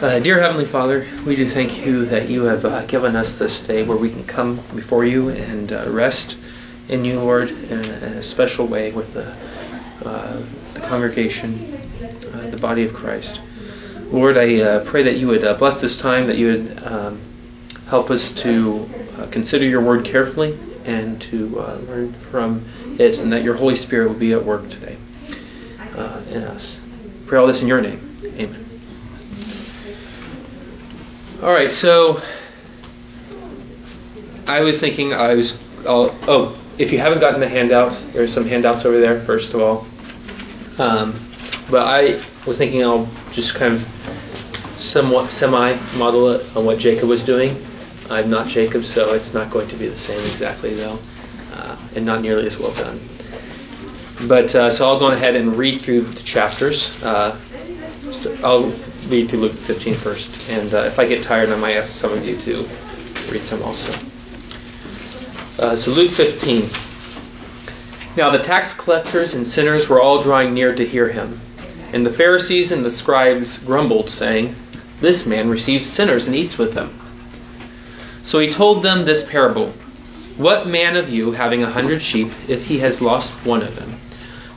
Uh, dear Heavenly Father, we do thank you that you have uh, given us this day where we can come before you and uh, rest in you, Lord, in, in, a special way with the, uh, the congregation, uh, the body of Christ. Lord, I uh, pray that you would bless this time, that you would um, help us to consider your word carefully and to learn from it, and that your Holy Spirit will be at work today in us. Pray all this in your name. Amen. All right, so I was thinking I was. I'll, oh, if you haven't gotten the handout, there's some handouts over there. First of all, um, but I was thinking I'll just kind of somewhat semi model it on what Jacob was doing. I'm not Jacob, so it's not going to be the same exactly though, uh, and not nearly as well done. But uh, so I'll go ahead and read through the chapters. Uh, I'll read through Luke 15 first, and uh, if I get tired, I might ask some of you to read some also. Uh, so Luke 15. Now the tax collectors and sinners were all drawing near to hear him, and the Pharisees and the scribes grumbled, saying, "This man receives sinners and eats with them." So he told them this parable: What man of you, having a hundred sheep, if he has lost one of them?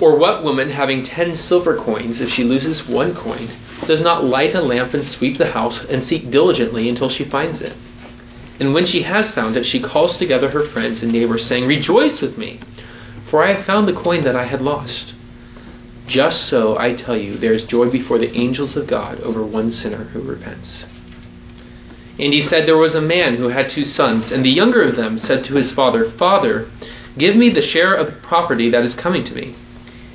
Or what woman, having ten silver coins, if she loses one coin, does not light a lamp and sweep the house and seek diligently until she finds it? And when she has found it, she calls together her friends and neighbors, saying, Rejoice with me, for I have found the coin that I had lost. Just so, I tell you, there is joy before the angels of God over one sinner who repents. And he said, There was a man who had two sons, and the younger of them said to his father, Father, give me the share of the property that is coming to me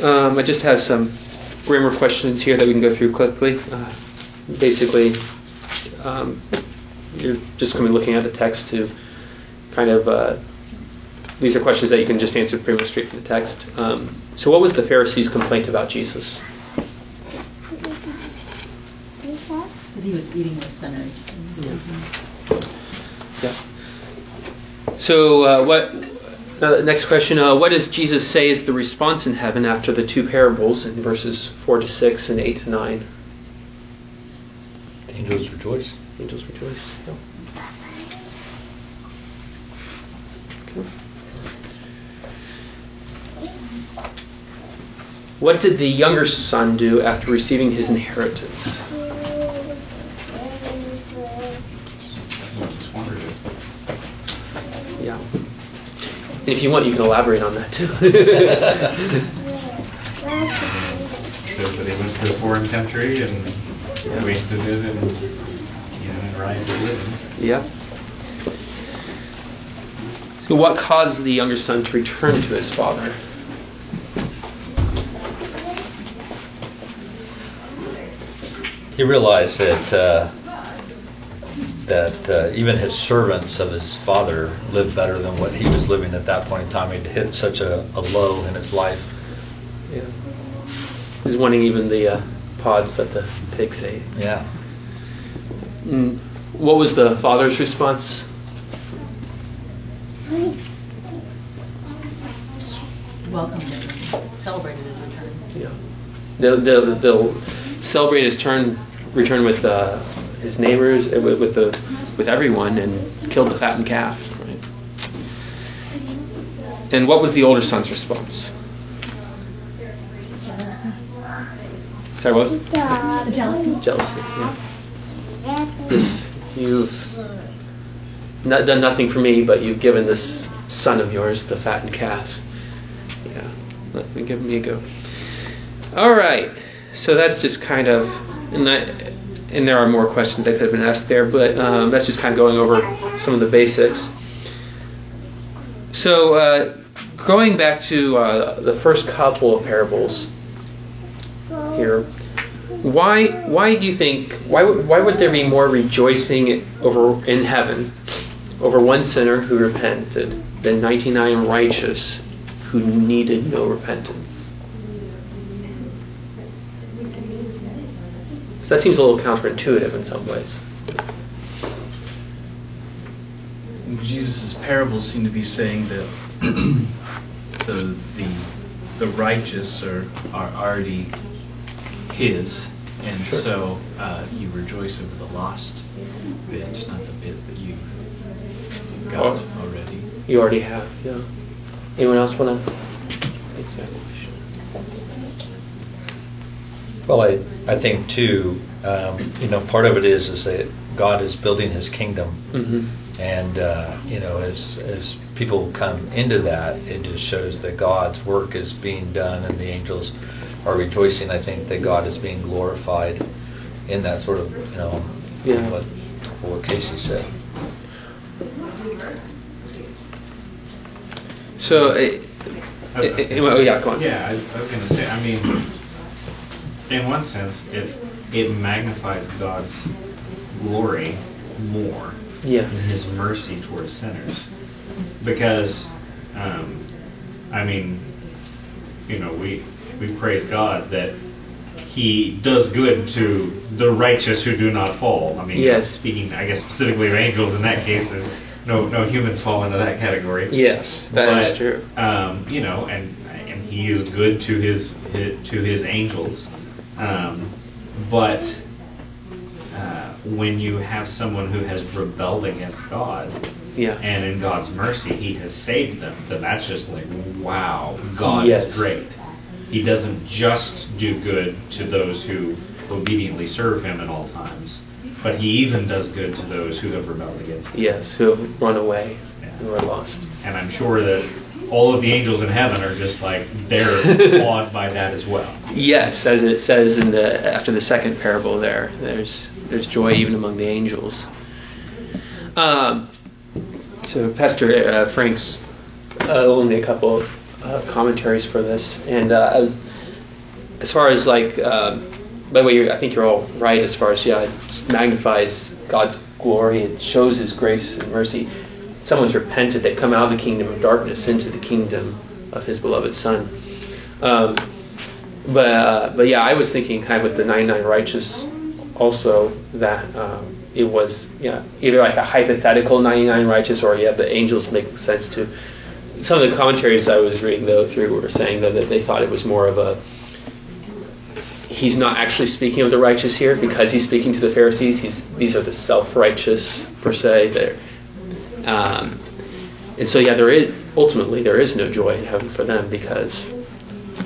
um, I just have some grammar questions here that we can go through quickly. Uh, basically, um, you're just going to be looking at the text to kind of uh, these are questions that you can just answer pretty much straight from the text. Um, so, what was the Pharisees' complaint about Jesus? That he was eating with sinners. Yeah. So, uh, what? Uh, next question: uh, What does Jesus say is the response in heaven after the two parables in verses four to six and eight to nine? The angels rejoice. Angels rejoice. Yeah. Okay. What did the younger son do after receiving his inheritance? If you want, you can elaborate on that too. Said that he went to a foreign country and Yeah. wasted it and you know and rioted living. yeah. So, what caused the younger son to return to his father? He realized that uh, that uh, even his servants of his father lived better than what he was living at that point in time. He'd hit such a, a low in his life. Yeah. He's wanting even the uh, pods that the pigs ate. Yeah. Mm. What was the father's response? Welcomed him, celebrated his return. Yeah. They'll, they'll, they'll celebrate his turn, return with uh, his neighbors, uh, with, with the with everyone, and killed the fattened calf. Right. And what was the older son's response? Sorry, what was it? Jealousy. Jealousy. Yeah. This you've not done nothing for me, but you've given this son of yours the fattened calf. Yeah, let me give me a go. All right, so that's just kind of, and, I, and there are more questions that could have been asked there, but um, that's just kind of going over some of the basics. So, uh, going back to uh, the first couple of parables here, why why do you think why why would there be more rejoicing over in heaven over one sinner who repented than 99 righteous who needed no repentance? So that seems a little counterintuitive in some ways. Jesus' parables seem to be saying that the the the righteous are are already his, and Sure. so uh, you rejoice over the lost bit, not the bit that you've got Oh. already. You already have, yeah. Anyone else want to question? Well, I, I think too, um, you know, part of it is is that God is building His kingdom, Mm-hmm. and uh, you know, as as people come into that, it just shows that God's work is being done, and the angels are rejoicing. I think that God is being glorified in that sort of, you know, Yeah. what what Casey said. So, I was- I was uh, gonna uh, oh yeah, go on. Yeah, I was, I was going to say. I mean, in one sense, it it magnifies God's glory more Yeah. in His mercy towards sinners, because, um, I mean, you know, we we praise God that He does good to the righteous who do not fall. I mean, Yes. speaking, I guess specifically of angels in that case, is no no humans fall into that category Yes, that is but, true. Um, you know, and and he is good to his, his to his angels, um, but uh, when you have someone who has rebelled against God, and in God's mercy He has saved them, then that's just like wow, God Yes. is great. He doesn't just do good to those who obediently serve Him at all times, but He even does good to those who have rebelled against Him. Yes, who have run away, Yeah. who are lost. And I'm sure that all of the angels in heaven are just like they're awed by that as well. Yes, as it says in the after the second parable, there there's there's joy even among the angels. Um, so Pastor uh, Franks uh, me a couple of uh, commentaries for this, and uh, I was as far as like. Um, by the way, you're, I think you're all right as far as yeah, it magnifies God's glory. It shows His grace and mercy. Someone's repented, they come out of the kingdom of darkness into the kingdom of His beloved Son. Um, but uh, but yeah, I was thinking kind of with the 99 righteous also that um, it was yeah either like a hypothetical 99 righteous or have the angels making sense too. Some of the commentaries I was reading though through were saying though that they thought it was more of a he's not actually speaking of the righteous here because he's speaking to the Pharisees. He's these are the self-righteous per se. There, um, and so yeah, there is ultimately there is no joy in heaven for them because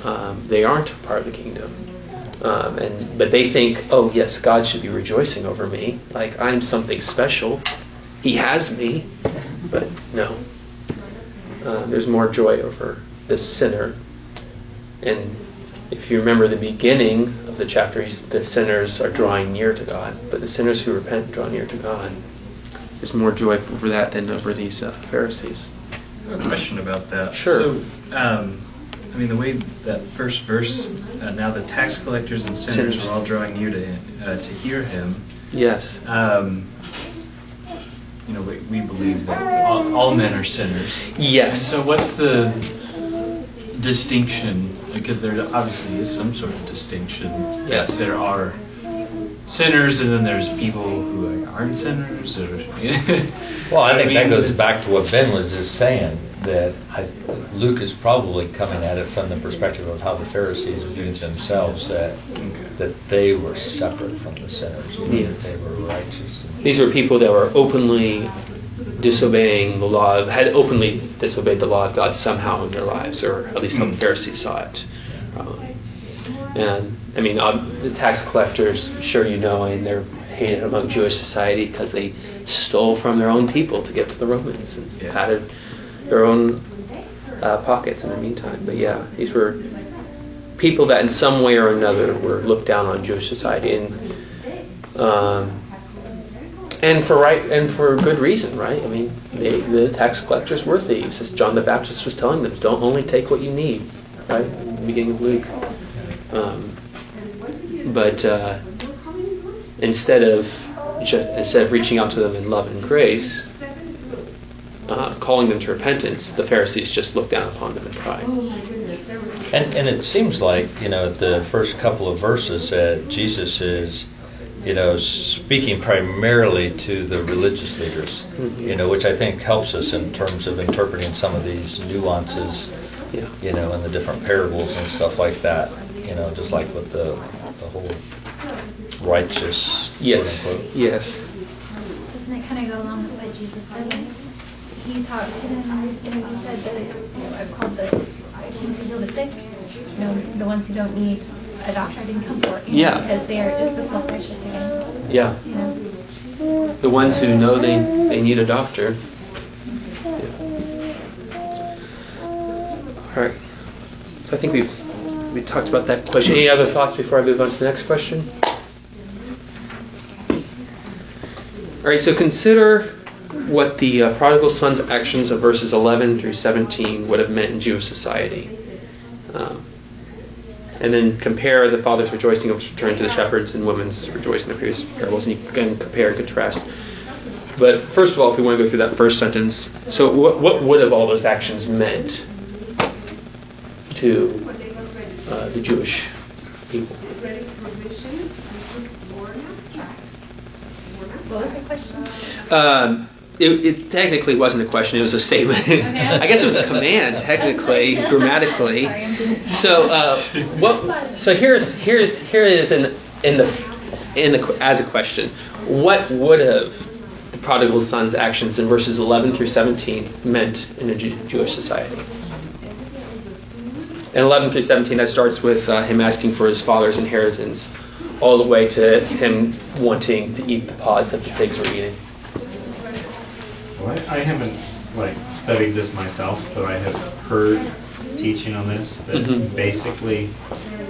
um, they aren't part of the kingdom. Um, and but they think, oh yes, God should be rejoicing over me, like I'm something special. He has me, but no. Uh, there's more joy over this sinner. And if you remember the beginning of the chapter, the sinners are drawing near to God, but the sinners who repent draw near to God. There's more joyful for that than over these uh, Pharisees. a question about that. Sure. So, um, I mean, the way that first verse, uh, now the tax collectors and sinners Sinners. are all drawing near to him, uh, to hear him. Yes. Um, you know, we, we believe that all, all men are sinners. And Yes. so, what's the distinction? Because there obviously is some sort of distinction. Yes. There are sinners, and then there's people who aren't sinners. Or Well, I think that mean, goes back to what Ben was just saying, that I, Luke is probably coming at it from the perspective of how the Pharisees viewed themselves, that Okay. that they were separate from the sinners, you know, that Yes. they were righteous. These were people that were openly disobeying the law of, had openly disobeyed the law of God somehow in their lives, or at least how the hmm. Pharisees saw it. Probably. And I mean, um, the tax collectors, sure you know, and they're hated among Jewish society because they stole from their own people to get to the Romans and Yeah. padded their own uh, pockets in the meantime. But yeah, these were people that in some way or another were looked down on Jewish society, and um, and for right and for good reason, right? I mean, they, the tax collectors were thieves, as John the Baptist was telling them. Don't only take what you need, right? In the beginning of Luke. Um, but uh, instead of ju- instead of reaching out to them in love and grace, uh, calling them to repentance, the Pharisees just looked down upon them in pride. And, and it seems like, you know, at the first couple of verses that Jesus is, you know, speaking primarily to the religious leaders, you know, which I think helps us in terms of interpreting some of these nuances, Yeah. you know, in the different parables and stuff like that, you know, just like with the, the whole righteous, Yes. quote. Yes. Doesn't it kind of go along with what Jesus said? when He talked to them, and he said that, you know, I've called the, I came to heal the sick, you know, the ones who don't need a doctor I didn't come for. You know, Yeah. Because there is the self-righteous again, Yeah. you know. The ones who know they, they need a doctor. All right. So I think we've we talked about that question. Any other thoughts before I move on to the next question? All right. So consider what the uh, prodigal son's actions of verses 11 through 17 would have meant in Jewish society. Um, and then compare the father's rejoicing of return to the shepherds and women's rejoicing in the previous parables, and you can compare and contrast. But first of all, if we want to go through that first sentence, so what, what would have all those actions meant to uh, the Jewish people? What was the question? Um, it, it technically wasn't a question; it was a statement. I guess it was a command, technically, grammatically. Sorry, I'm doing So, uh, what? So here's here's here it is in in the in the as a question. What would have the prodigal son's actions in verses 11 through 17 meant in a Jew- Jewish society? In 11 through 17, that starts with uh, him asking for his father's inheritance, all the way to him wanting to eat the pods that the pigs were eating. Well, I, I haven't like studied this myself, but I have heard teaching on this that Mhm. basically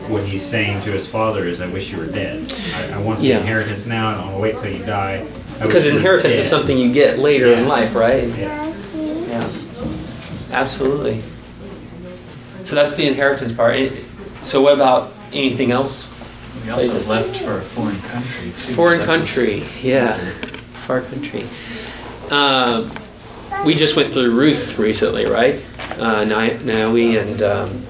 what he's saying to his father is, "I wish you were dead. I, I want the Yeah. inheritance now. And I don't want to wait till you die." I Because wish you were inheritance is something you get later in life, right? Yeah. Yeah, absolutely. So that's the inheritance part. So what about anything else? We also left for a foreign country too. Foreign country, yeah, far country. Um, we just went through Ruth recently, right? Uh, Naomi and um,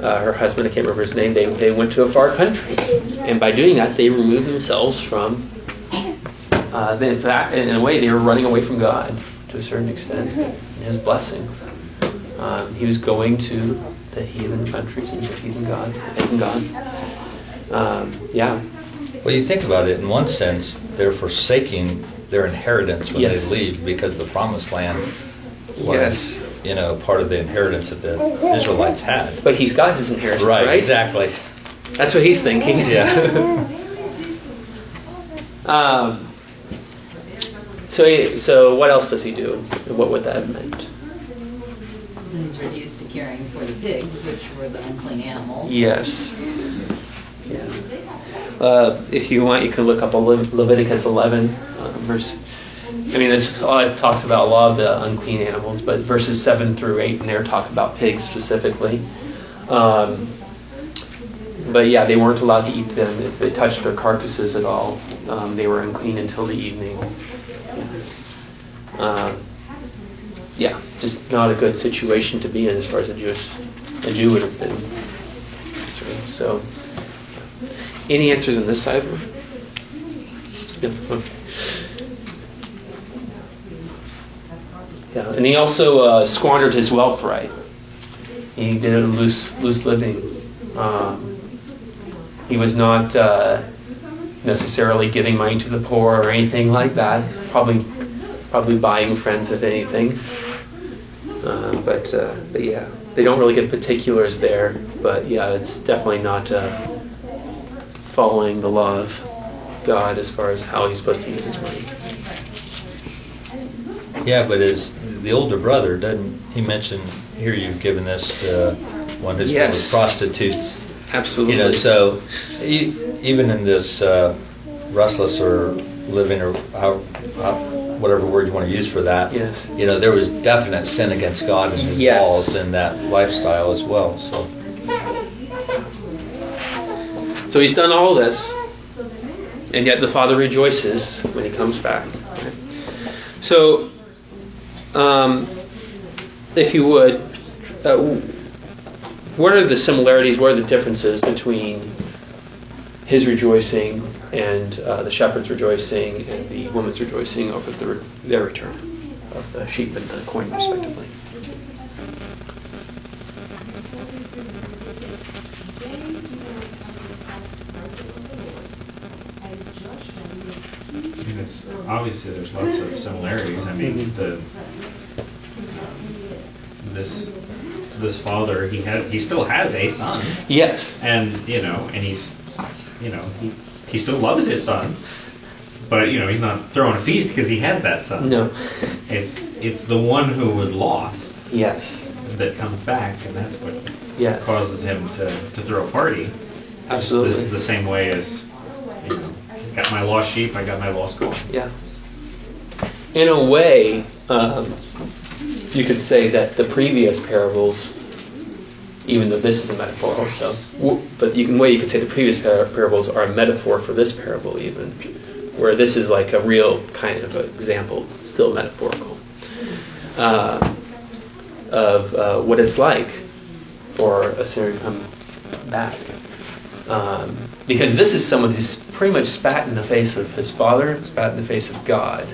uh, her husband, I can't remember his name, they, they went to a far country. And by doing that, they removed themselves from, uh, in fact, in a way, they were running away from God to a certain extent, His blessings. Um, he was going to the heathen countries and the heathen gods, the pagan gods. Um, yeah. Well, you think about it, in one sense, they're forsaking their inheritance when Yes. they leave because the promised land was, Yes. you know, part of the inheritance that the Israelites had. But he's got his inheritance, Right, right? exactly. That's what he's thinking. Yeah. um, so, he, so what else does he do? What would that have meant? He's reduced to caring for the pigs, which were the unclean animals. Yes. Yeah. Uh, if you want, you can look up Le- Leviticus 11 uh, verse. I mean, it's it talks about a lot of the unclean animals, but verses 7 through 8 in there talk about pigs specifically. Um, but yeah, they weren't allowed to eat them if they touched their carcasses at all. Um, they were unclean until the evening. Uh, yeah, just not a good situation to be in as far as a Jewish a Jew would have been. So, any answers on this side? Yeah, and he also uh, squandered his wealth right. He did a loose loose living. Um, he was not uh, necessarily giving money to the poor or anything like that. Probably, probably buying friends if anything. Uh, but, uh, but yeah, they don't really give particulars there. But yeah, it's definitely not uh, following the law of God as far as how he's supposed to use his money. Yeah, but as the older brother, doesn't he mention here? You've given this uh, one who's Yes. prostitutes. Absolutely. You know, so e- even in this uh, restless or living or how, how, whatever word you want to use for that, Yes. you know, there was definite sin against God and His Yes. laws in that lifestyle as well. So So he's done all this, and yet the Father rejoices when he comes back. So, um, if you would, uh, what are the similarities, what are the differences between his rejoicing and uh, the shepherd's rejoicing and the woman's rejoicing over the, their return of the sheep and the coin, respectively? I mean, it's obviously there's lots of similarities. I mean, the this this father he had he still has a son, Yes. and you know, and he's you know he he still loves his son, but you know he's not throwing a feast because he has that son. No. It's it's the one who was lost Yes. that comes back, and that's what Yes. causes him to, to throw a party. Absolutely. The, the same way as you know, got my lost sheep, I got my lost coin. Yeah. In a way, um, you could say that the previous parables, even though this is a metaphor also, but you can way you could say the previous par- parables are a metaphor for this parable even, where this is like a real kind of example, still metaphorical, uh, of uh, what it's like for a sinner to come back. Um, because this is someone who's pretty much spat in the face of his father, spat in the face of God.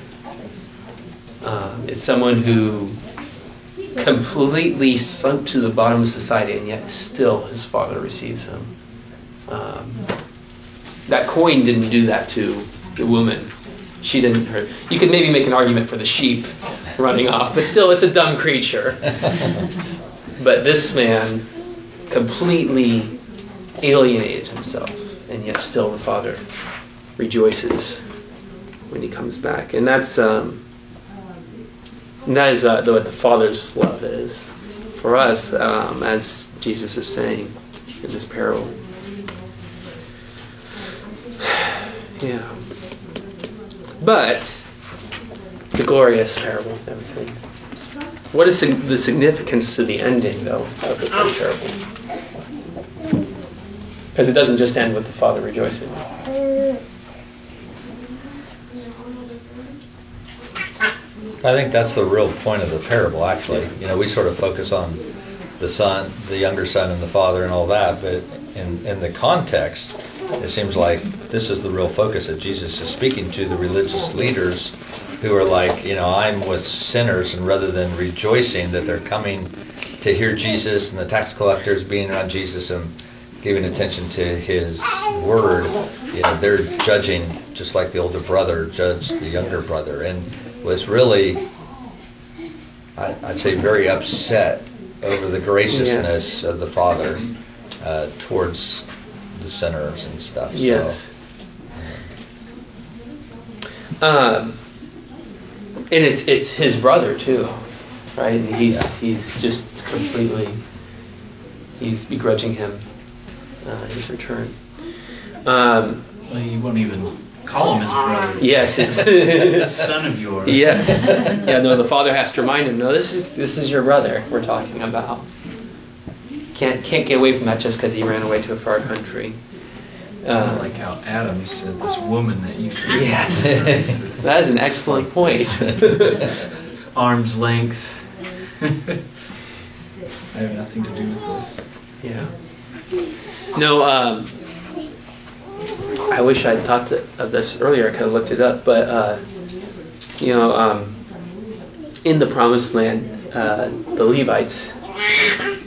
Um, it's someone who completely sunk to the bottom of society, and yet still his father receives him. Um, that coin didn't do that to the woman. She didn't hurt. You could maybe make an argument for the sheep running off, but still, it's a dumb creature. But this man completely alienated himself, and yet still the Father rejoices when he comes back, and that's um, and that is uh, what the Father's love is for us, um, as Jesus is saying in this parable. Yeah, but it's a glorious parable everything. What is the significance to the ending, though, of the parable? Because it doesn't just end with the Father rejoicing. I think that's the real point of the parable, actually. You know, we sort of focus on the son, the younger son, and the father, and all that, but in, in the context, it seems like this is the real focus that Jesus is speaking to the religious leaders who are like, you know, I'm with sinners, and rather than rejoicing that they're coming to hear Jesus and the tax collectors being around Jesus and giving attention to his word, you know, they're judging just like the older brother judged the younger brother, and was really, I'd say, very upset over the graciousness yes. of the father uh, towards the sinners and stuff. Yes. So, um, and it's it's his brother too, right? And he's yeah. he's just completely he's begrudging him uh, his return. Um, well, he won't even call him his brother. Yes, it's son of yours. Yes. Yeah. No, the father has to remind him. No, this is this is your brother we're talking about. Can't can't get away from that just because he ran away to a far country. Uh, like how Adam said, "This woman that you." Yes, that is an excellent point. Arm's length. I have nothing to do with this. Yeah. No. Um, I wish I'd thought of this earlier. I could have looked it up, but uh, you know, um, in the Promised Land, uh, the Levites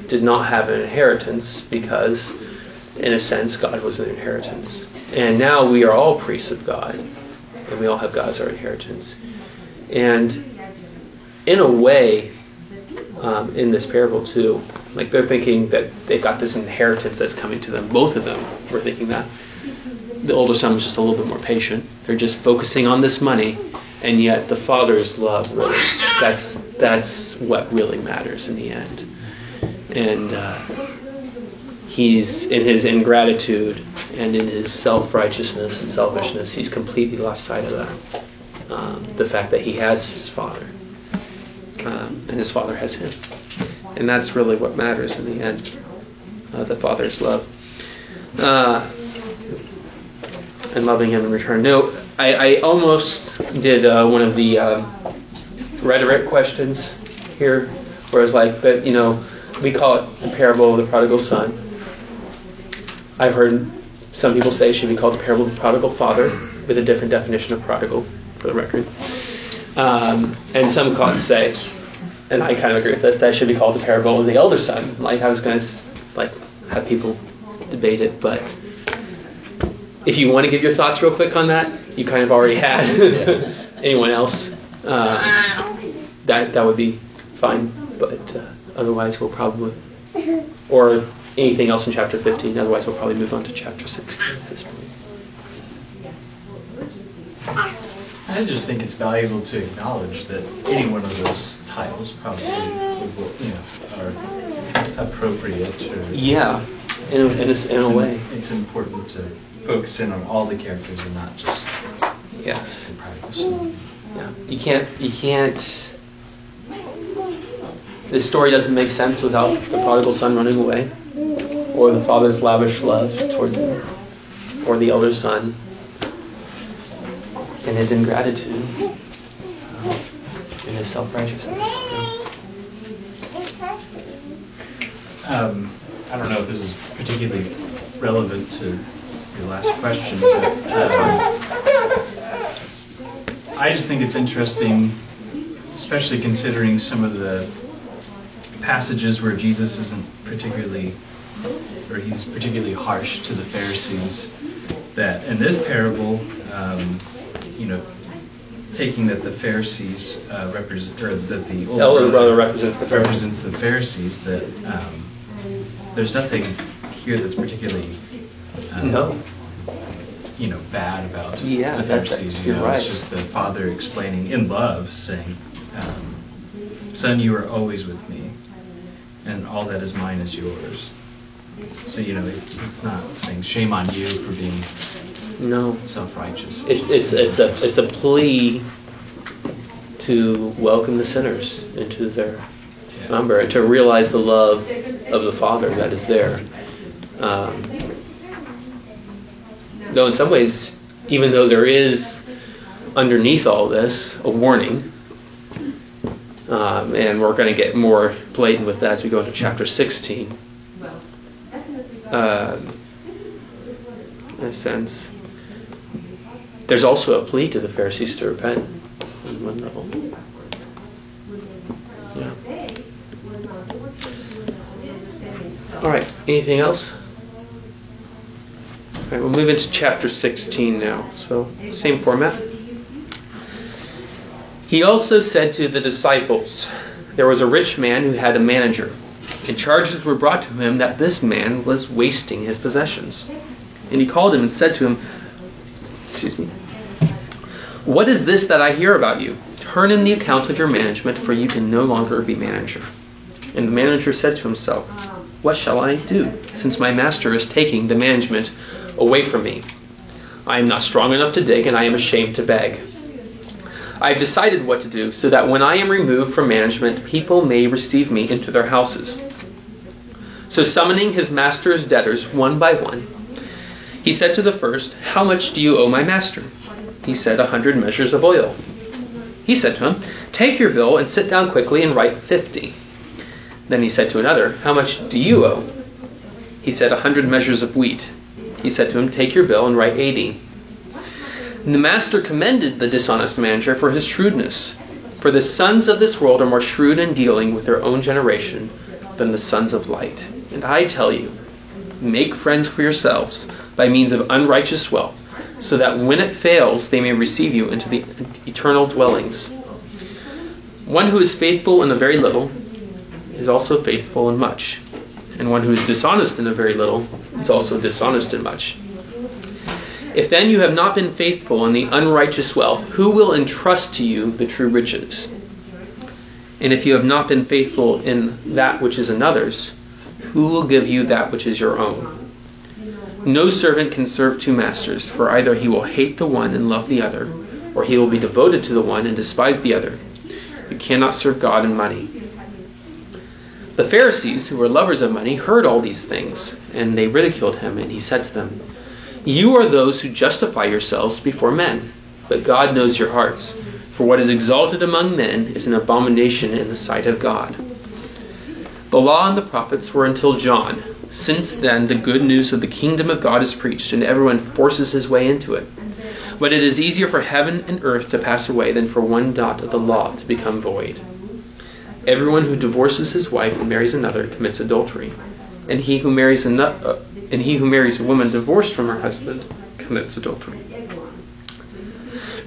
did not have an inheritance because, in a sense, God was an inheritance. And now we are all priests of God, and we all have God as our inheritance. And in a way, um, in this parable too, like they're thinking that they've got this inheritance that's coming to them. Both of them were thinking that the older son was just a little bit more patient. They're just focusing on this money, and yet the father's love really that's that's what really matters in the end. And uh, he's in his ingratitude and in his self righteousness and selfishness, he's completely lost sight of that. Um, the fact that he has his father, um, and his father has him, and that's really what matters in the end. Uh, the father's love. Uh, and loving Him in return. No, I, I almost did uh, one of the um, rhetoric questions here, where it's like, but you know, we call it the parable of the prodigal son. I've heard some people say it should be called the parable of the prodigal father, with a different definition of prodigal, for the record. Um, and some it say, and I kind of agree with this, that should be called the parable of the elder son. Like I was going to like have people debate it, but if you want to give your thoughts real quick on that, you kind of already had. Anyone else? Uh, that that would be fine. But uh, otherwise, we'll probably or anything else in chapter 15. Otherwise, we'll probably move on to chapter 16 at this point. I just think it's valuable to acknowledge that any one of those titles probably you know, are appropriate. Or, yeah, in a, in a, in a way. It's important to focus in on all the characters and not just yes the prodigal Yeah, you can't you can't. This story doesn't make sense without the prodigal son running away, or the father's lavish love toward him, or the elder son and his ingratitude uh, and his self righteousness. Um, I don't know if this is particularly relevant to your last question, but um, I just think it's interesting, especially considering some of the passages where Jesus isn't particularly, or he's particularly harsh to the Pharisees. That in this parable, um, you know, taking that the Pharisees uh, represent, or that the older, elder brother represents the Pharisees. represents the Pharisees. That um, there's nothing here that's particularly um, no. You know, bad about yeah, the Pharisees. You know, right. it's just the father explaining in love, saying, um, "Son, you are always with me, and all that is mine is yours." So you know, it, it's not saying shame on you for being no self-righteous. It, it's it's a it's a plea to welcome the sinners into their yeah. number and to realize the love of the Father that is there. Um, though in some ways, even though there is underneath all this a warning, Um, and we're going to get more blatant with that as we go into chapter 16. Um, in a sense. There's also a plea to the Pharisees to repent on one level. Yeah. All right. Anything else? All right. We'll move into chapter 16 now. So same format. He also said to the disciples, There was a rich man who had a manager, and charges were brought to him that this man was wasting his possessions. And he called him and said to him, Excuse me, What is this that I hear about you? Turn in the account of your management, for you can no longer be manager. And the manager said to himself, What shall I do, since my master is taking the management away from me? I am not strong enough to dig, and I am ashamed to beg. I have decided what to do so that when I am removed from management, people may receive me into their houses. So, summoning his master's debtors one by one, he said to the first, How much do you owe my master? He said, A hundred measures of oil. He said to him, Take your bill and sit down quickly and write fifty. Then he said to another, How much do you owe? He said, A hundred measures of wheat. He said to him, Take your bill and write eighty. And the master commended the dishonest manager for his shrewdness. For the sons of this world are more shrewd in dealing with their own generation than the sons of light. And I tell you, make friends for yourselves by means of unrighteous wealth, so that when it fails, they may receive you into the eternal dwellings. One who is faithful in a very little is also faithful in much, and one who is dishonest in a very little is also dishonest in much. If then you have not been faithful in the unrighteous wealth, who will entrust to you the true riches? And if you have not been faithful in that which is another's, who will give you that which is your own? No servant can serve two masters, for either he will hate the one and love the other, or he will be devoted to the one and despise the other. You cannot serve God and money. The Pharisees, who were lovers of money, heard all these things, and they ridiculed him, and he said to them, you are those who justify yourselves before men, but God knows your hearts. For what is exalted among men is an abomination in the sight of God. The law and the prophets were until John. Since then, the good news of the kingdom of God is preached, and everyone forces his way into it. But it is easier for heaven and earth to pass away than for one dot of the law to become void. Everyone who divorces his wife and marries another commits adultery, and he who marries another uh, and he who marries a woman divorced from her husband commits adultery.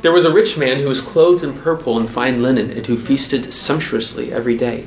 There was a rich man who was clothed in purple and fine linen, and who feasted sumptuously every day.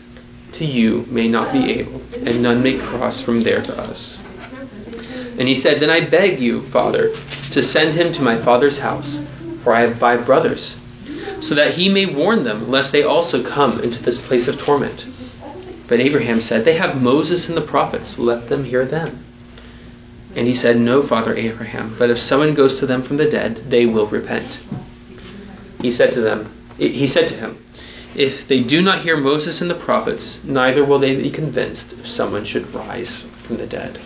to you may not be able, and none may cross from there to us. And he said, Then I beg you, Father, to send him to my father's house, for I have five brothers, so that he may warn them, lest they also come into this place of torment. But Abraham said, They have Moses and the prophets, let them hear them. And he said, No, Father Abraham, but if someone goes to them from the dead, they will repent. He said to them, he said to him, If they do not hear Moses and the prophets, neither will they be convinced if someone should rise from the dead.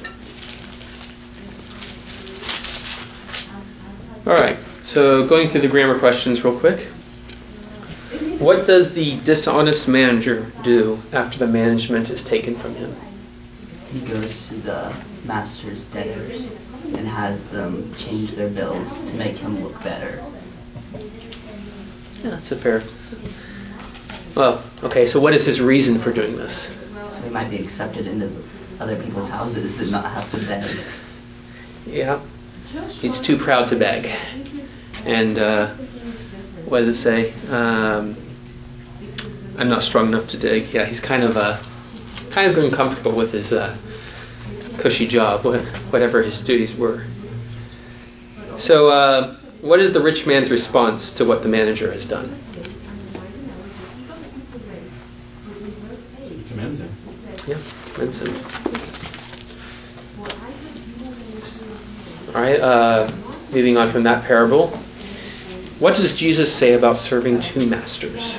All right, so going through the grammar questions real quick. What does the dishonest manager do after the management is taken from him? He goes to the master's debtors and has them change their bills to make him look better. Yeah, that's a fair. Well, okay, so what is his reason for doing this? So he might be accepted into other people's houses and not have to beg. Yeah. He's too proud to beg. And uh, what does it say? Um, I'm not strong enough to dig. Yeah, he's kind of uh, kind of uncomfortable with his uh, cushy job, whatever his duties were. So, uh, what is the rich man's response to what the manager has done? He commends him. Yeah, commends him. All right, uh, moving on from that parable. What does Jesus say about serving two masters?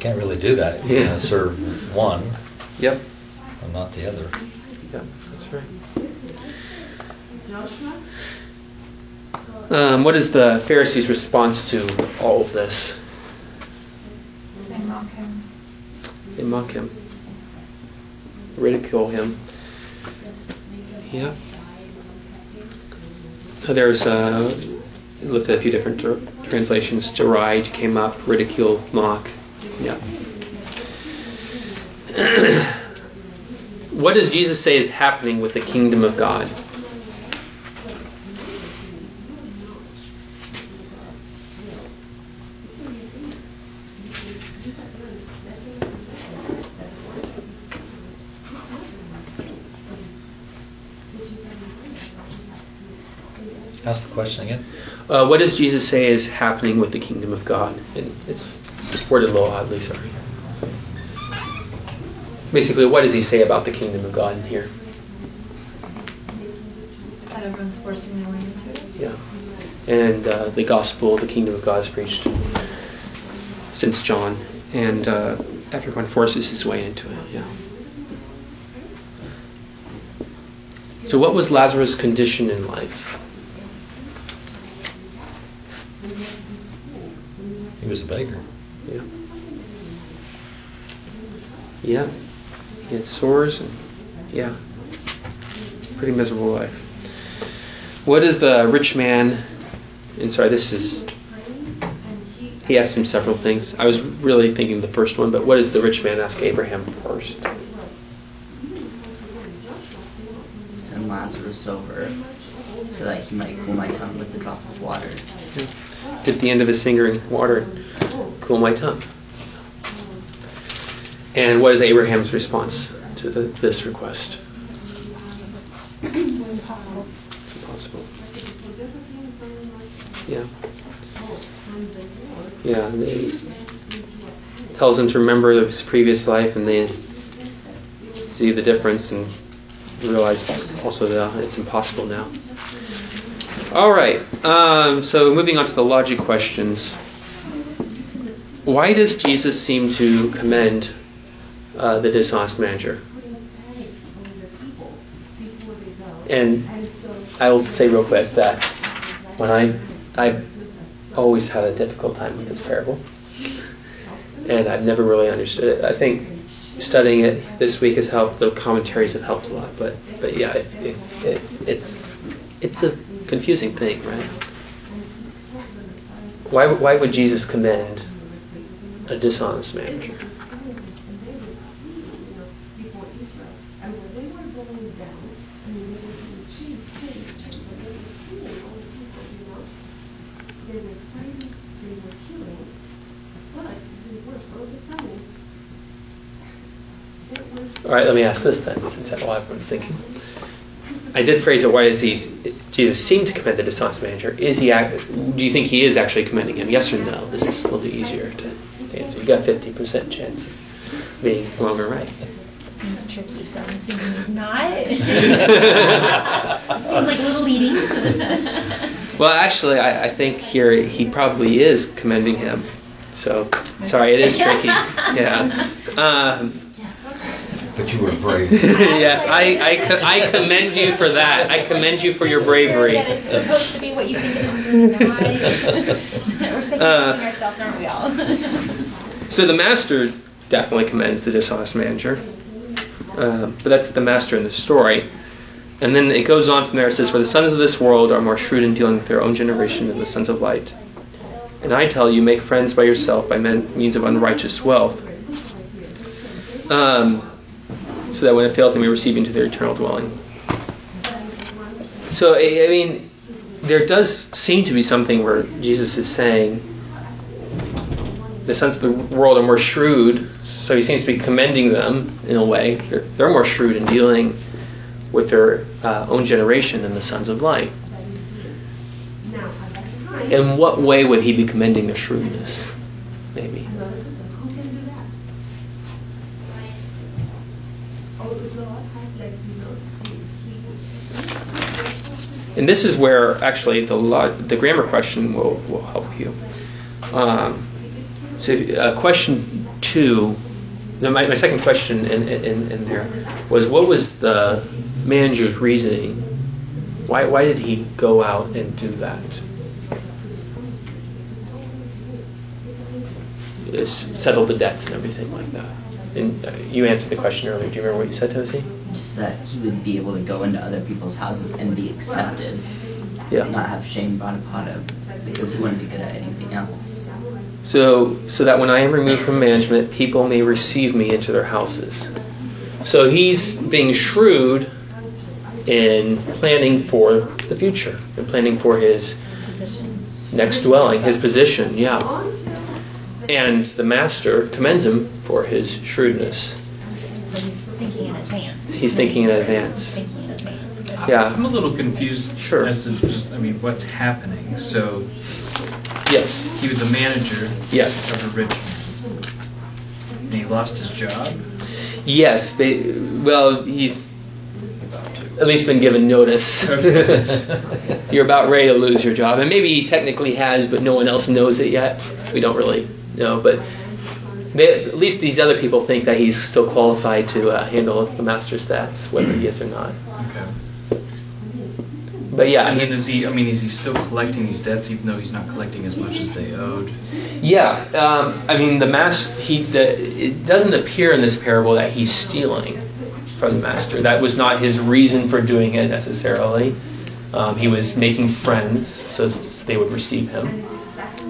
Can't really do that. You're Yeah. serve one Yep. and not the other. Yep, that's right. Um, what is the Pharisees' response to all of this? They mock him. They mock him, ridicule him. Yeah. There's uh, looked at a few different ter- translations. Deride came up, ridicule, mock. Yeah. what does Jesus say is happening with the kingdom of God? Ask the question again. Uh, what does Jesus say is happening with the kingdom of God? And it's worded a little oddly, sorry. Basically, what does he say about the kingdom of God in here? That everyone's forcing their way into it. Yeah. And uh, the gospel, the kingdom of God is preached since John, and uh, everyone forces his way into it. Yeah. So, what was Lazarus' condition in life? Beggar. Yeah. Yeah. He had sores and yeah. Pretty miserable life. What is the rich man and sorry, this is he asked him several things. I was really thinking the first one, but what does the rich man ask Abraham first? Send Lazarus over so that he might cool my tongue with a drop of water. Dip the end of his finger in water and cool my tongue. And what is Abraham's response to the, this request? It's impossible. Yeah. Yeah, he tells him to remember his previous life and then see the difference and realize also that it's impossible now. All right, um, so moving on to the logic questions. Why does Jesus seem to commend uh, the dishonest manager? And I will say real quick that when I I've always had a difficult time with this parable, and I've never really understood it. I think studying it this week has helped. The commentaries have helped a lot, but but yeah, it, it, it, it's it's a confusing thing, right? Why why would Jesus commend a dishonest manager? All right, let me ask this then, since that's what everyone's thinking. I did phrase it. Why is he? Jesus seem to commend the dishonest manager. Is he? Do you think he is actually commending him? Yes or no? This is a little bit easier to answer. You got fifty percent chance of being wrong or right. Seems tricky, so I'm assuming not. Seems like a little leading. Well, actually, I, I think here he probably is commending him. So, sorry, it is tricky. Yeah. Um, But you were brave. yes, I, I, co- I commend you for that. I commend you for your bravery. That supposed to be what you think it is. We're second Uh, ourselves, aren't we all? So the master definitely commends the dishonest manager, um, but that's the master in the story. and then it goes on from there. It says, For the sons of this world are more shrewd in dealing with their own generation than the sons of light. And I tell you, make friends by yourself by means of unrighteous wealth, um, so that when it fails, they may receive into their eternal dwelling. So, I mean, there does seem to be something where Jesus is saying the sons of the world are more shrewd, so he seems to be commending them in a way. They're, they're more shrewd in dealing with their uh, own generation than the sons of light. In what way would he be commending their shrewdness? Maybe. And this is where actually the lo- the grammar question will, will help you. Um, so, uh, question two, no, my, my second question in, in, in there was what was the manager's reasoning? Why, why did he go out and do that? Settle the debts and everything like that. And uh, you answered the question earlier. Do you remember what you said, Timothy? Just that he would be able to go into other people's houses and be accepted, Yeah. not have shame brought upon him because he wouldn't be good at anything else. So, so that when I am removed from management, people may receive me into their houses. So he's being shrewd in planning for the future and planning for his next dwelling, his position. Yeah. And the master commends him for his shrewdness. So he's thinking in advance. He's thinking in advance. Thinking in advance. Yeah. I'm a little confused Sure. as to just, I mean, what's happening. So Yes. he was a manager Yes. of a rich man, and he lost his job. Yes. Ba- well, he's at least been given notice. You're about ready to lose your job, and maybe he technically has, but no one else knows it yet. We don't really know, but they, at least these other people think that he's still qualified to uh, handle the master's stats, whether he is or not. Okay. But yeah, And then is he? I mean, is he still collecting these debts, even though he's not collecting as much as they owed? yeah. Um, I mean, the mas he the, it doesn't appear in this parable that he's stealing from the master. That was not his reason for doing it necessarily. Um, he was making friends so s- they would receive him.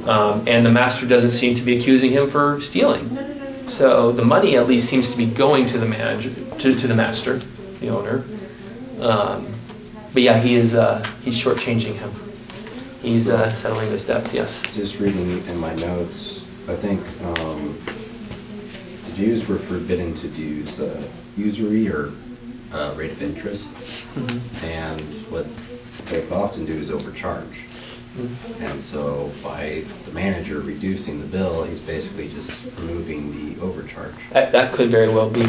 Um, and the master doesn't seem to be accusing him for stealing. So the money at least seems to be going to the manager, to, to the master, the owner. Um, but yeah, he is uh, he's shortchanging him. He's uh, settling his debts. Yes. Just reading in my notes, I think um, the Jews were forbidden to use uh, usury or uh, rate of interest, Mhm. and what they often do is overcharge. And so, by the manager reducing the bill, he's basically just removing the overcharge. That, that could very well be.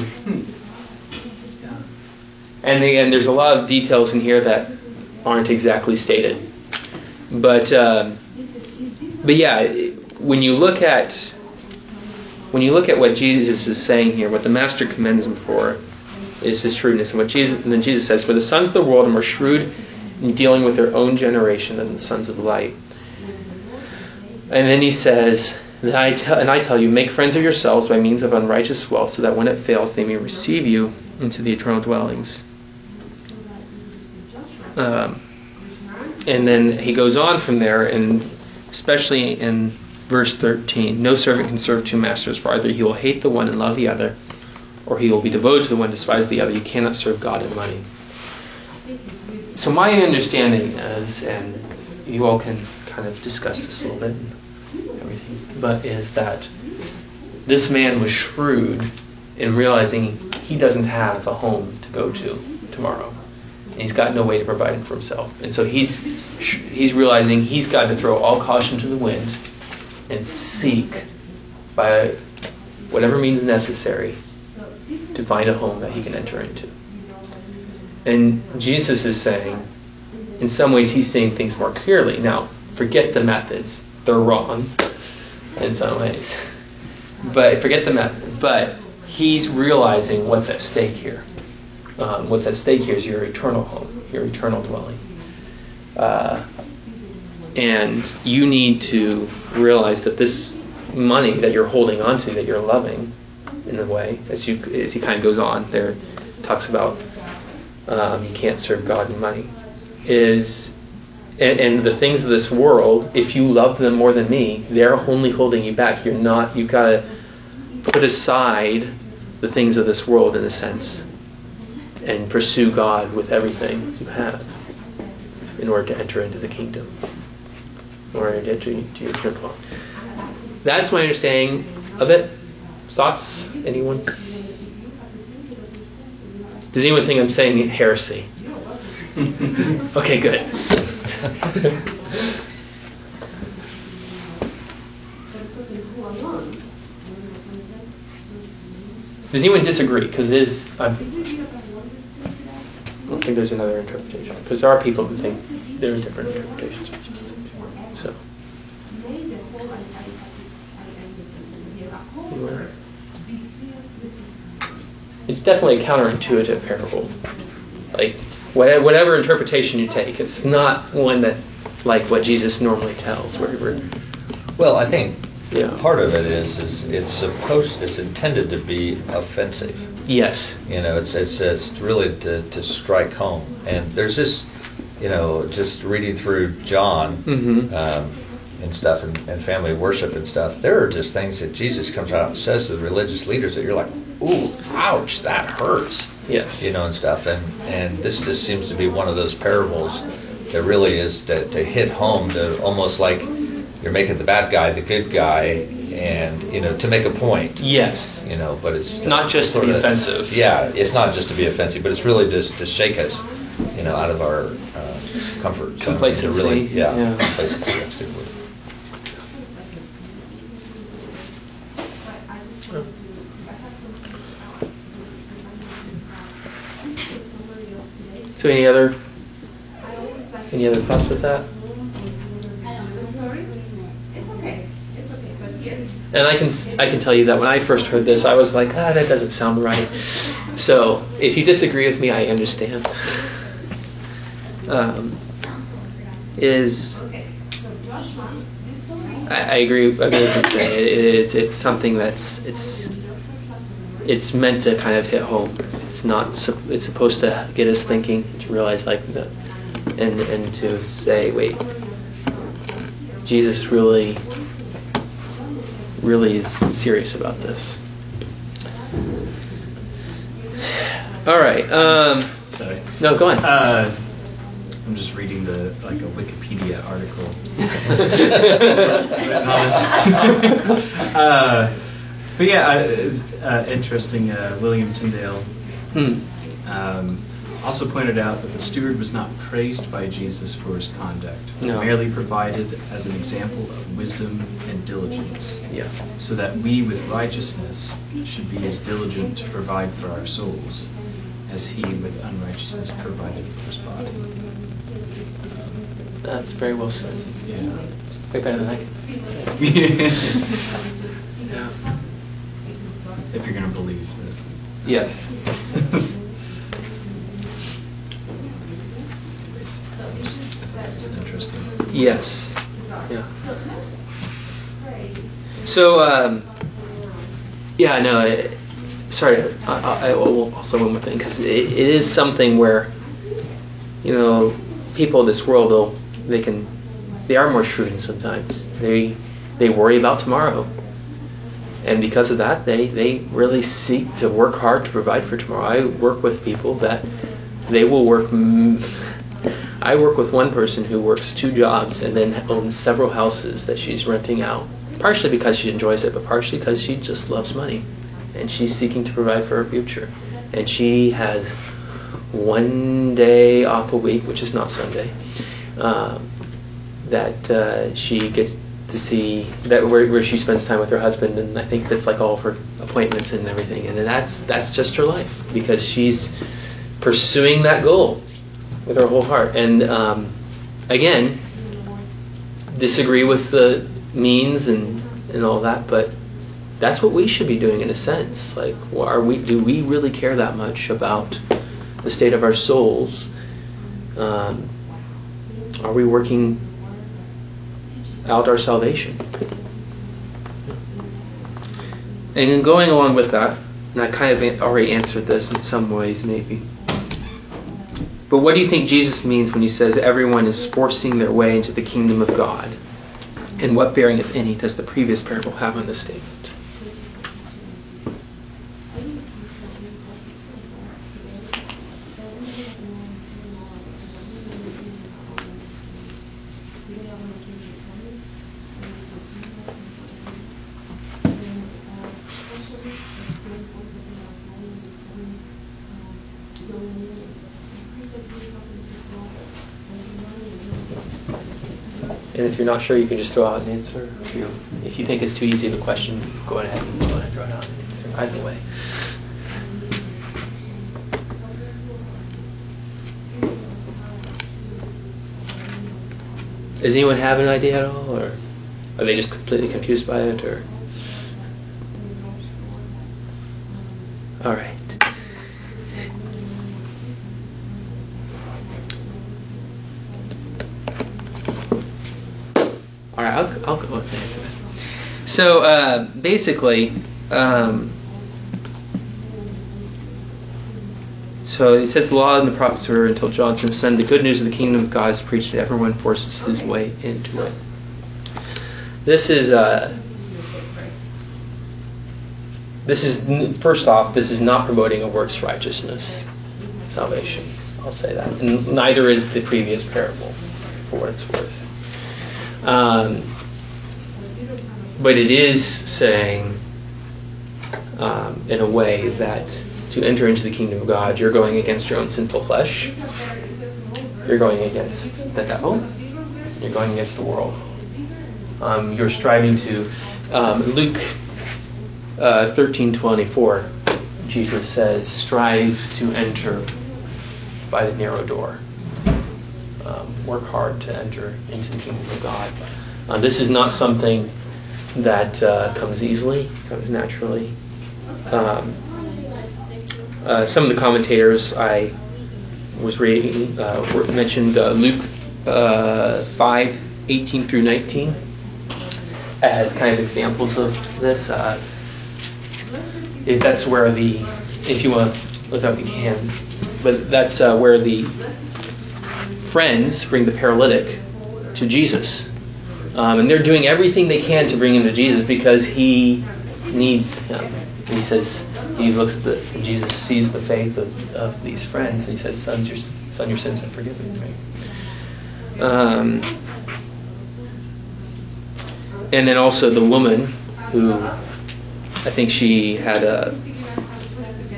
And again, there's a lot of details in here that aren't exactly stated. But um, but yeah, when you look at when you look at what Jesus is saying here, what the Master commends him for is his shrewdness, and what Jesus and then Jesus says, "For the sons of the world are more shrewd in dealing with their own generation and the sons of light." And then he says, and I, tell, and I tell you, make friends of yourselves by means of unrighteous wealth, so that when it fails, they may receive you into the eternal dwellings. Um, and then he goes on from there, and especially in verse 13 No servant can serve two masters, for either he will hate the one and love the other, or he will be devoted to the one and despise the other. You cannot serve God and money. So, my understanding is, and you all can kind of discuss this a little bit everything, but is that this man was shrewd in realizing he doesn't have a home to go to tomorrow. And he's got no way to provide it for himself. And so he's he's realizing he's got to throw all caution to the wind and seek by whatever means necessary to find a home that he can enter into. And Jesus is saying, in some ways, he's saying things more clearly. Now, forget the methods; they're wrong in some ways. But forget the method. But he's realizing what's at stake here. Um, what's at stake here is your eternal home, your eternal dwelling. Uh, and you need to realize that this money that you're holding on to, that you're loving, in a way, as you as he kind of goes on there, talks about um, you can't serve God and money. Is and, and the things of this world, if you love them more than me, they're only holding you back. You're not. You've got to put aside the things of this world in a sense and pursue God with everything you have in order to enter into the kingdom, in order to into your temple. That's my understanding of it. Thoughts? Anyone? Does anyone think I'm saying heresy? okay, good. Does anyone disagree? Because it is. I don't think there's another interpretation. Because there are people who think there are different interpretations. So. It's definitely a counterintuitive parable. Like whatever interpretation you take, it's not one that like what Jesus normally tells. Where well, I think yeah. part of it is is it's supposed it's intended to be offensive. Yes. You know, it's it's, it's really to, to strike home. And there's this, you know, just reading through John. Mm-hmm. Um, and stuff and, and, family worship and stuff there are just things that jesus comes out and says to the religious leaders that you're like ooh ouch that hurts. Yes. You know and stuff. And and this just seems to be one of those parables that really is to, to hit home to almost like you're making the bad guy the good guy and you know to make a point. Yes. You know but it's not just to be offensive. Yeah it's not just to be offensive but it's really just to shake us you know out of our uh, comfort complacency. really, yeah, yeah. complacency that's good word. So any other any other thoughts with that? And I can I can tell you that when I first heard this, I was like, ah, that doesn't sound right. So if you disagree with me, I understand. Um, is I, I agree. I agree with you. It, it's it's something that's it's it's meant to kind of hit home. It's not. It's supposed to get us thinking to realize like, and and to say, wait, Jesus really, really is serious about this. All right. Um, Sorry. No, go on. Uh, I'm just reading the like a Wikipedia article. uh, but yeah, uh, it's uh, interesting. Uh, William Tyndale Hmm. um, also pointed out that the steward was not praised by Jesus for his conduct, No. merely provided as an example of wisdom and diligence, Yeah. so that we with righteousness should be as diligent to provide for our souls as he with unrighteousness provided for his body. That's very well said. Yeah. Way better than I can. Yeah. if you're going to believe that. Yes. It's interesting. Yes. Yeah. So, um, yeah, I know. Sorry, I, I, I will also one more thing because it, it is something where, you know, people in this world, they'll, they can, they are more shrewd sometimes. They, they worry about tomorrow, and because of that, they they really seek to work hard to provide for tomorrow. I work with people that they will work. m- I work with one person who works two jobs and then owns several houses that she's renting out. Partially because she enjoys it, but partially because she just loves money, and she's seeking to provide for her future. And she has one day off a week, which is not Sunday, um, that uh, she gets to see that where, where she spends time with her husband, and I think that's like all of her appointments and everything. And that's that's just her life because she's pursuing that goal with her whole heart. And um, again, disagree with the means and and all that, but that's what we should be doing in a sense. Like, are we? Do we really care that much about the state of our souls? Um, are we working out our salvation? And in going along with that, and I kind of already answered this in some ways, maybe. But what do you think Jesus means when he says everyone is forcing their way into the kingdom of God? And what bearing, if any, does the previous parable have on this statement? And if you're not sure, you can just throw out an answer. If you, if you think it's too easy of a question, go ahead and throw it out an answer. Either way. Does anyone have an idea at all, or are they just completely confused by it, or? So uh, basically, um, so it says the law and the prophets were until John since said the good news of the kingdom of God is preached and everyone forces his way into it. This is uh, this is first off, this is not promoting a works righteousness salvation. I'll say that, and neither is the previous parable, for what it's worth. Um, but it is saying, um, in a way, that to enter into the kingdom of God, you're going against your own sinful flesh, you're going against the devil, you're going against the world. Um, you're striving to. Um, Luke uh, 13:24, Jesus says, "Strive to enter by the narrow door." um, work hard to enter into the kingdom of God. Uh, this is not something that uh, comes easily, comes naturally. Um, uh, some of the commentators I was reading uh, mentioned uh, Luke uh, 5 18 through 19 as kind of examples of this. If that's where the, if you want to look up, you can, but that's where the friends bring the paralytic to Jesus. Um, and they're doing everything they can to bring him to Jesus because he needs him. And he says, he looks at the, Jesus sees the faith of, of these friends, and he says, Sons, your, son, your sins are forgiven. Right? Um, and then also the woman who, I think she had a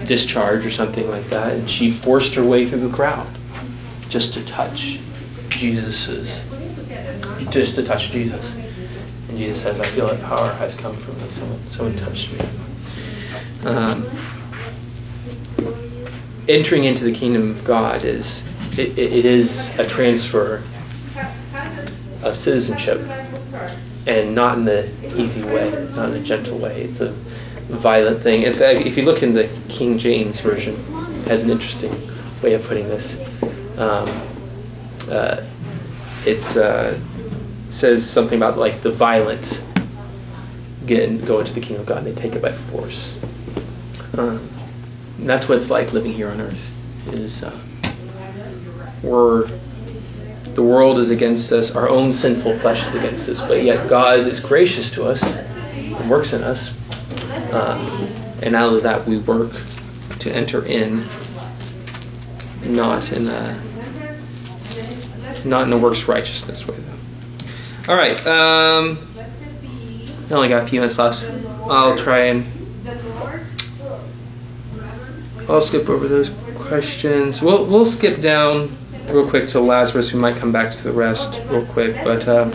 discharge or something like that, and she forced her way through the crowd just to touch Jesus's, just to touch Jesus. And Jesus says, I feel that power has come from me. Someone, someone touched me. Um, entering into the kingdom of God is it, it is a transfer of citizenship, and not in the easy way, not in a gentle way. It's a violent thing. If, if you look in the King James version, it has an interesting way of putting this um, uh, it's uh, says something about like the violent get go into the kingdom of God and they take it by force. Um, that's what it's like living here on earth. Is uh, we're the world is against us, our own sinful flesh is against us, but yet God is gracious to us and works in us, um, and out of that we work to enter in, not in a not in a works righteousness way, though. All right. Um, I only got a few minutes left. I'll try and. I'll skip over those questions. We'll we'll skip down real quick to Lazarus. We might come back to the rest real quick, but. Um,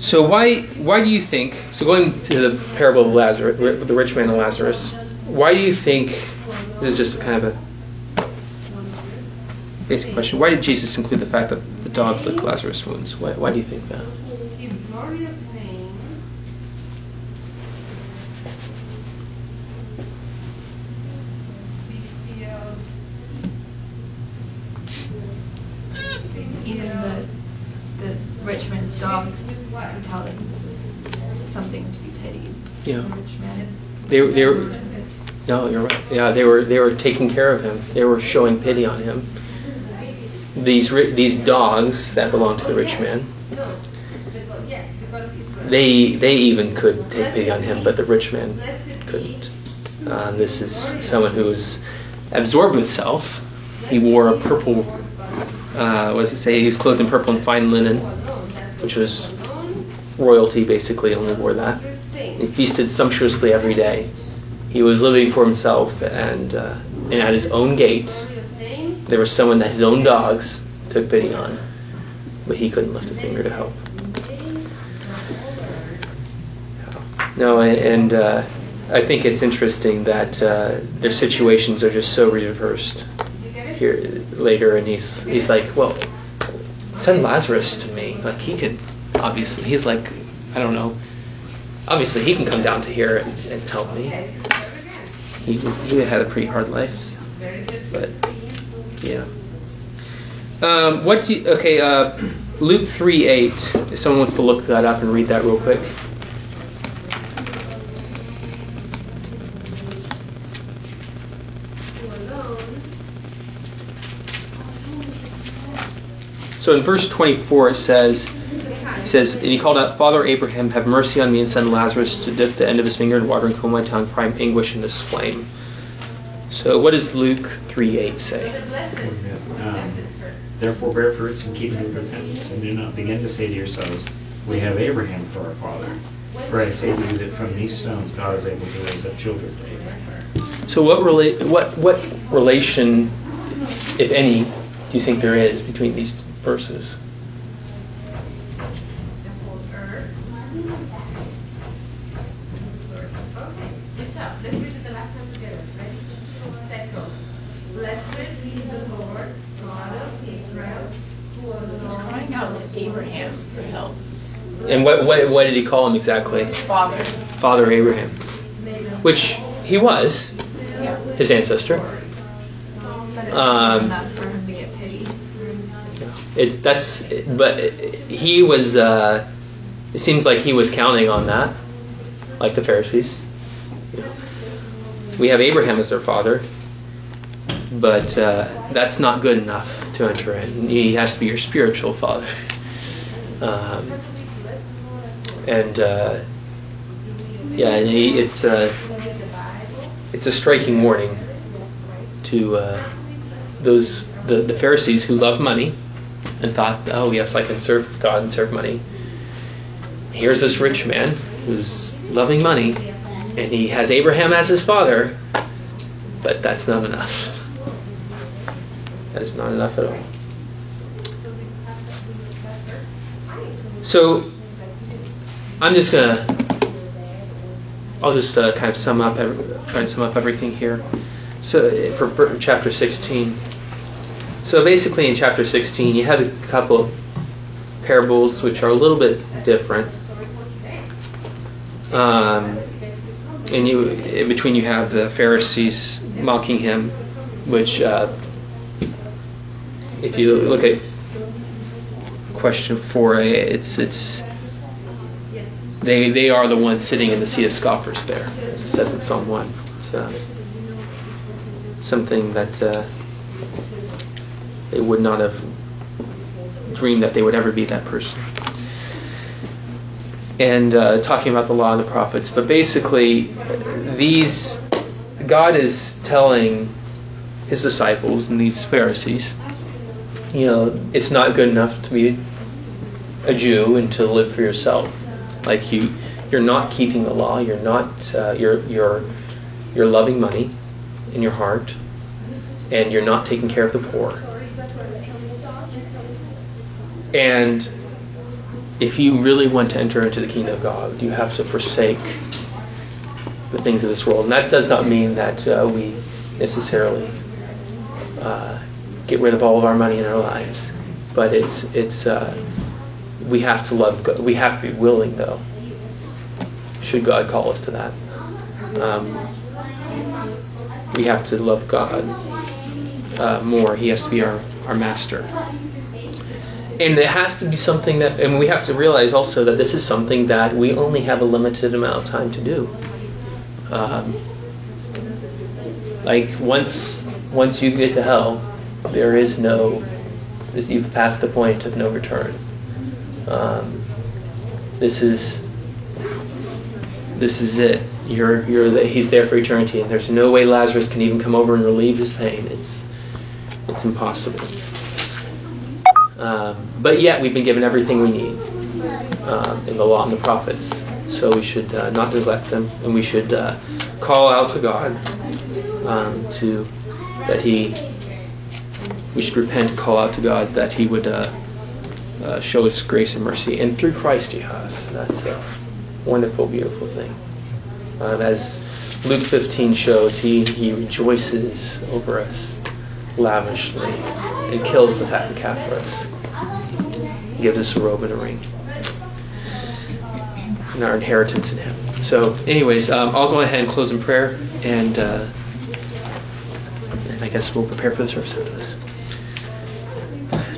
so why why do you think? So going to the parable of Lazarus, the rich man and Lazarus. Why do you think this is just kind of a basic question. Why did Jesus include the fact that the dogs lick Lazarus' wounds? Why, why do you think that? Even the, the rich man's dogs tell him something to be pitied. Yeah. The rich man. They, they were, No, you're right. Yeah, they were they were taking care of him. They were showing pity on him. These these dogs that belonged to the rich man. They they even could take pity on him, but the rich man couldn't. Uh, this is someone who was absorbed with self. He wore a purple. Uh, what does it say? He was clothed in purple and fine linen, which was royalty. Basically, only wore that. He feasted sumptuously every day. He was living for himself, and uh, and at his own gate, there was someone that his own dogs took pity on, but he couldn't lift a finger to help. No, and uh, I think it's interesting that uh, their situations are just so reversed here later, and he's he's like, well, send Lazarus to me. Like he could, obviously, he's like, I don't know. Obviously, he can come down to here and, and help me. He was he had a pretty hard life, but yeah. Um, what do you, okay? Uh, Luke three eight. If someone wants to look that up and read that real quick. So in verse 24 it says, says, and he called out, Father Abraham, have mercy on me and send Lazarus to dip the end of his finger in water and cool my tongue, am anguish in this flame. So what does Luke 3.8 say? Um, Therefore bear fruits in keeping with repentance, and do not begin to say to yourselves, We have Abraham for our father. For I say to you that from these stones God is able to raise up children to Abraham. So what rela- what what relation, if any, do you think there is between these verses? Blessed be the Lord, God of Israel, who He's crying out to Abraham for help. And what what what did he call him exactly? Father. Father Abraham, which he was, Yeah. his ancestor. But Um, enough for him to get pity. It's that's but he was. Uh, it seems like he was counting on that, like the Pharisees. You know, we have Abraham as our father, but uh, that's not good enough to enter in. He has to be your spiritual father. Um, and uh, yeah, and he, it's uh, it's a striking warning to uh, those the, the Pharisees who love money and thought, oh yes, I can serve God and serve money. Here's this rich man who's loving money, and he has Abraham as his father, but that's not enough. That is not enough at all. So I'm just gonna. I'll just uh, kind of sum up, try and sum up everything here. So for, for chapter 16. So basically, in chapter 16, you have a couple of parables which are a little bit different. Um, and you, in between, you have the Pharisees mocking him, which, uh, if you look at question four, it's it's they they are the ones sitting in the seat of scoffers there, as it says in Psalm one. It's uh, something that. Uh, they would not have dreamed that they would ever be that person. And uh, talking about the law and the prophets, but basically, these God is telling His disciples and these Pharisees, you know, it's not good enough to be a Jew and to live for yourself. Like you, you're not keeping the law. You're not. Uh, you're you're you're loving money in your heart, and you're not taking care of the poor. And if you really want to enter into the kingdom of God, you have to forsake the things of this world. And that does not mean that uh, we necessarily uh, get rid of all of our money in our lives, but it's it's uh, we have to love God. We have to be willing, though. Should God call us to that, um, we have to love God uh, more. He has to be our our master and it has to be something that and we have to realize also that this is something that we only have a limited amount of time to do um, like once once you get to hell, there is no you've passed the point of no return. Um, this is this is it. You're you're he's there for eternity, and there's no way Lazarus can even come over and relieve his pain. It's it's impossible. Um, but yet we've been given everything we need uh, in the law and the prophets, so we should uh, not neglect them, and we should uh, call out to God um, to that He. We should repent, call out to God that He would uh, uh, show us grace and mercy, and through Christ He has. That's a wonderful, beautiful thing. Um, as Luke 15 shows, He He rejoices over us lavishly and kills the fattened calf for us. He gives us a robe and a ring. And our inheritance in Him. So, anyways, um, I'll go ahead and close in prayer, and, uh, and I guess we'll prepare for the service after this.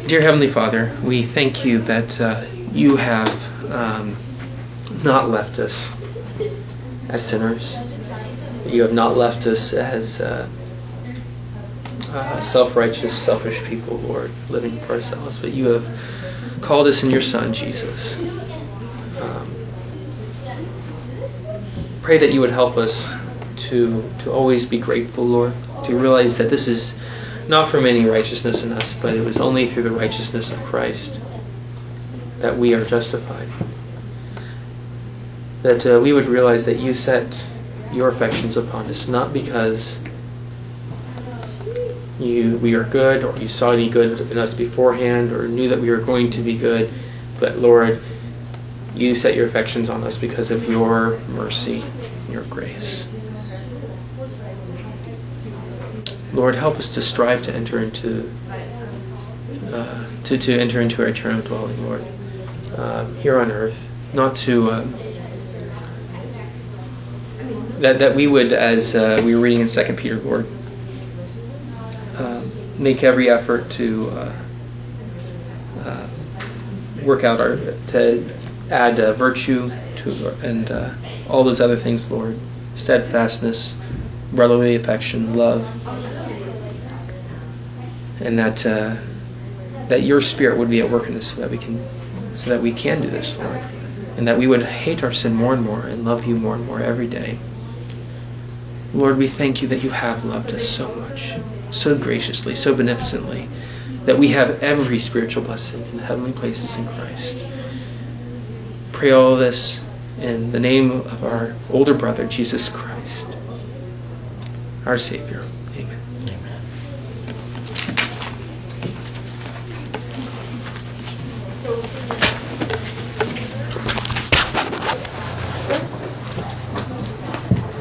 Dear Heavenly Father, we thank you that uh, you have um, not left us as sinners. You have not left us as uh, uh, self righteous, selfish people, Lord, living for ourselves, but you have called us in your Son, Jesus. Um, pray that you would help us to, to always be grateful, Lord, to realize that this is not from any righteousness in us, but it was only through the righteousness of Christ that we are justified. That uh, we would realize that you set your affections upon us, not because you we are good or you saw any good in us beforehand or knew that we were going to be good, but Lord, you set your affections on us because of your mercy, your grace. Lord, help us to strive to enter into uh, to, to enter into our eternal dwelling, Lord, um, here on earth, not to um, that that we would, as uh, we were reading in Second Peter, Lord, uh, make every effort to uh, uh, work out our to add uh, virtue to and all those other things, Lord, steadfastness, brotherly affection, love, and that uh, that Your Spirit would be at work in us, so that we can so that we can do this, Lord, and that we would hate our sin more and more and love You more and more every day. Lord, we thank You that You have loved us so much, so graciously, so beneficently, that we have every spiritual blessing in the heavenly places in Christ. Pray all this in the name of our older brother, Jesus Christ, our Savior.